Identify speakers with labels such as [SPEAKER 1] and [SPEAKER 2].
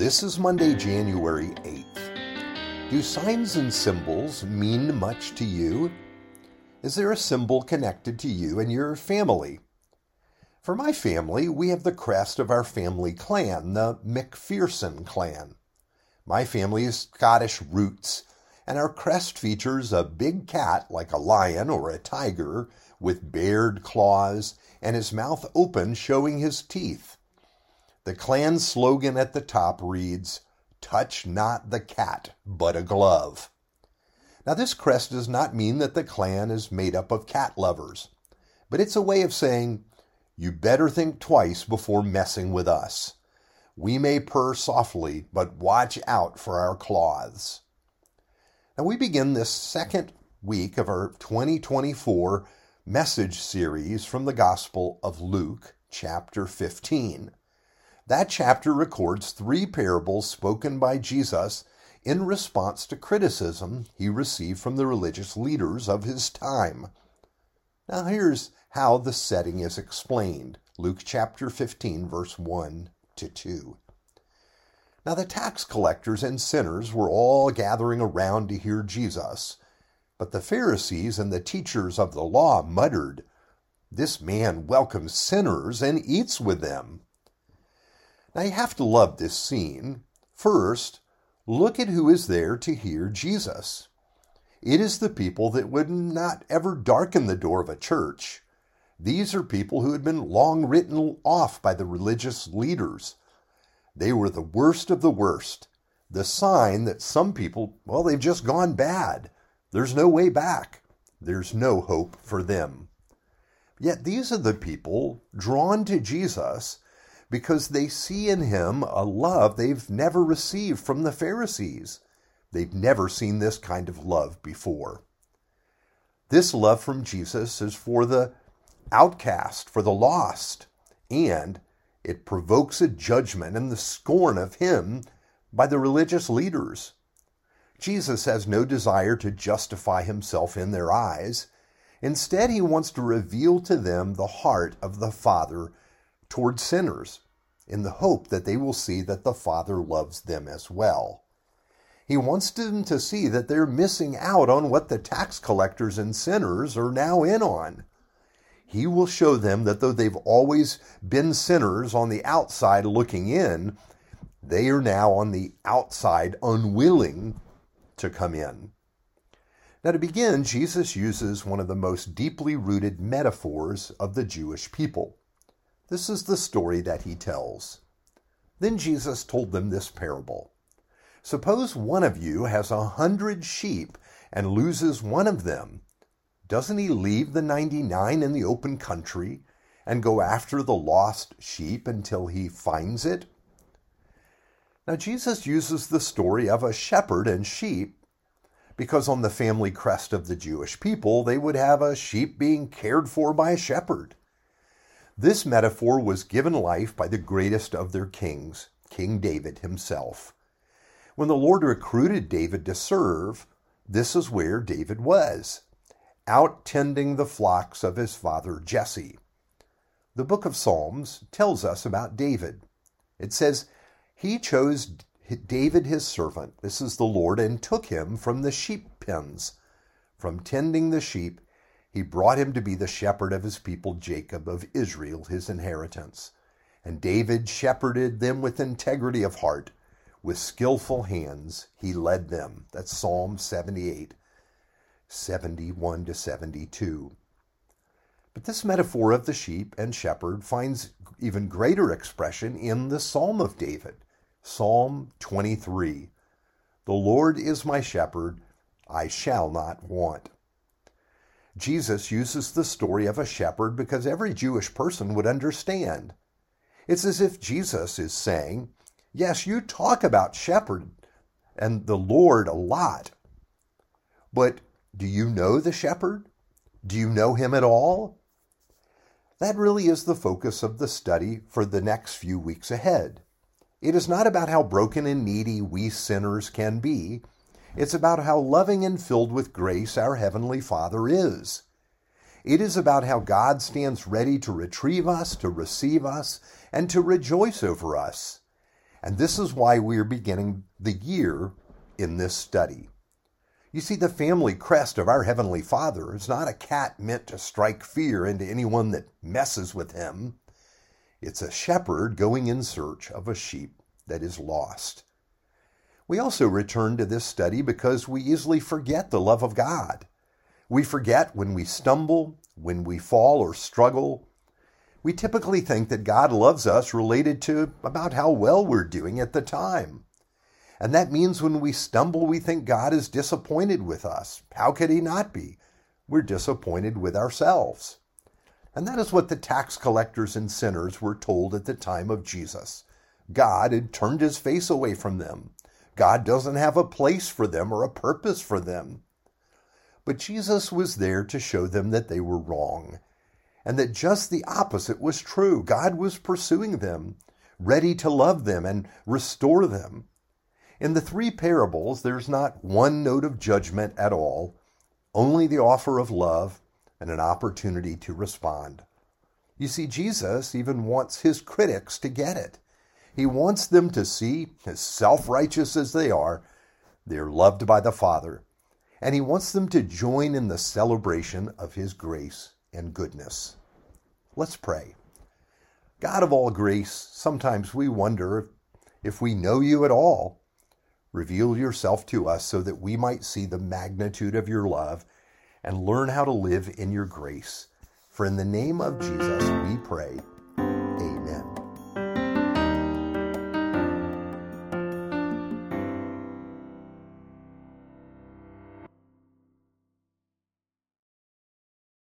[SPEAKER 1] This is Monday, January 8th. Do signs and symbols mean much to you? Is there a symbol connected to you and your family? For my family, we have the crest of our family clan, the McPherson clan. My family is Scottish roots, and our crest features a big cat like a lion or a tiger with bared claws and his mouth open showing his teeth. The clan slogan at the top reads, Touch not the cat, but a glove. Now, this crest does not mean that the clan is made up of cat lovers, but it's a way of saying, You better think twice before messing with us. We may purr softly, but watch out for our claws. Now, we begin this second week of our 2024 message series from the Gospel of Luke, chapter 15. That chapter records three parables spoken by Jesus in response to criticism he received from the religious leaders of his time. Now, here's how the setting is explained Luke chapter 15, verse 1 to 2. Now, the tax collectors and sinners were all gathering around to hear Jesus, but the Pharisees and the teachers of the law muttered, This man welcomes sinners and eats with them. Now you have to love this scene. First, look at who is there to hear Jesus. It is the people that would not ever darken the door of a church. These are people who had been long written off by the religious leaders. They were the worst of the worst, the sign that some people, well, they've just gone bad. There's no way back. There's no hope for them. Yet these are the people drawn to Jesus because they see in him a love they've never received from the Pharisees. They've never seen this kind of love before. This love from Jesus is for the outcast, for the lost, and it provokes a judgment and the scorn of him by the religious leaders. Jesus has no desire to justify himself in their eyes. Instead, he wants to reveal to them the heart of the Father toward sinners in the hope that they will see that the Father loves them as well. He wants them to see that they're missing out on what the tax collectors and sinners are now in on. He will show them that though they've always been sinners on the outside looking in, they are now on the outside unwilling to come in. Now, to begin, Jesus uses one of the most deeply rooted metaphors of the Jewish people. This is the story that he tells. Then Jesus told them this parable Suppose one of you has a hundred sheep and loses one of them. Doesn't he leave the 99 in the open country and go after the lost sheep until he finds it? Now, Jesus uses the story of a shepherd and sheep because on the family crest of the Jewish people, they would have a sheep being cared for by a shepherd. This metaphor was given life by the greatest of their kings, King David himself. When the Lord recruited David to serve, this is where David was, out tending the flocks of his father Jesse. The book of Psalms tells us about David. It says, He chose David his servant, this is the Lord, and took him from the sheep pens. From tending the sheep, he brought him to be the shepherd of his people Jacob, of Israel, his inheritance. And David shepherded them with integrity of heart. With skillful hands, he led them. That's Psalm 78, 71 to 72. But this metaphor of the sheep and shepherd finds even greater expression in the Psalm of David, Psalm 23. The Lord is my shepherd, I shall not want. Jesus uses the story of a shepherd because every Jewish person would understand. It's as if Jesus is saying, Yes, you talk about shepherd and the Lord a lot, but do you know the shepherd? Do you know him at all? That really is the focus of the study for the next few weeks ahead. It is not about how broken and needy we sinners can be. It's about how loving and filled with grace our Heavenly Father is. It is about how God stands ready to retrieve us, to receive us, and to rejoice over us. And this is why we are beginning the year in this study. You see, the family crest of our Heavenly Father is not a cat meant to strike fear into anyone that messes with him. It's a shepherd going in search of a sheep that is lost. We also return to this study because we easily forget the love of God. We forget when we stumble, when we fall or struggle. We typically think that God loves us related to about how well we're doing at the time. And that means when we stumble, we think God is disappointed with us. How could He not be? We're disappointed with ourselves. And that is what the tax collectors and sinners were told at the time of Jesus. God had turned his face away from them. God doesn't have a place for them or a purpose for them. But Jesus was there to show them that they were wrong and that just the opposite was true. God was pursuing them, ready to love them and restore them. In the three parables, there's not one note of judgment at all, only the offer of love and an opportunity to respond. You see, Jesus even wants his critics to get it. He wants them to see, as self righteous as they are, they're loved by the Father, and He wants them to join in the celebration of His grace and goodness. Let's pray. God of all grace, sometimes we wonder if we know you at all. Reveal yourself to us so that we might see the magnitude of your love and learn how to live in your grace. For in the name of Jesus we pray.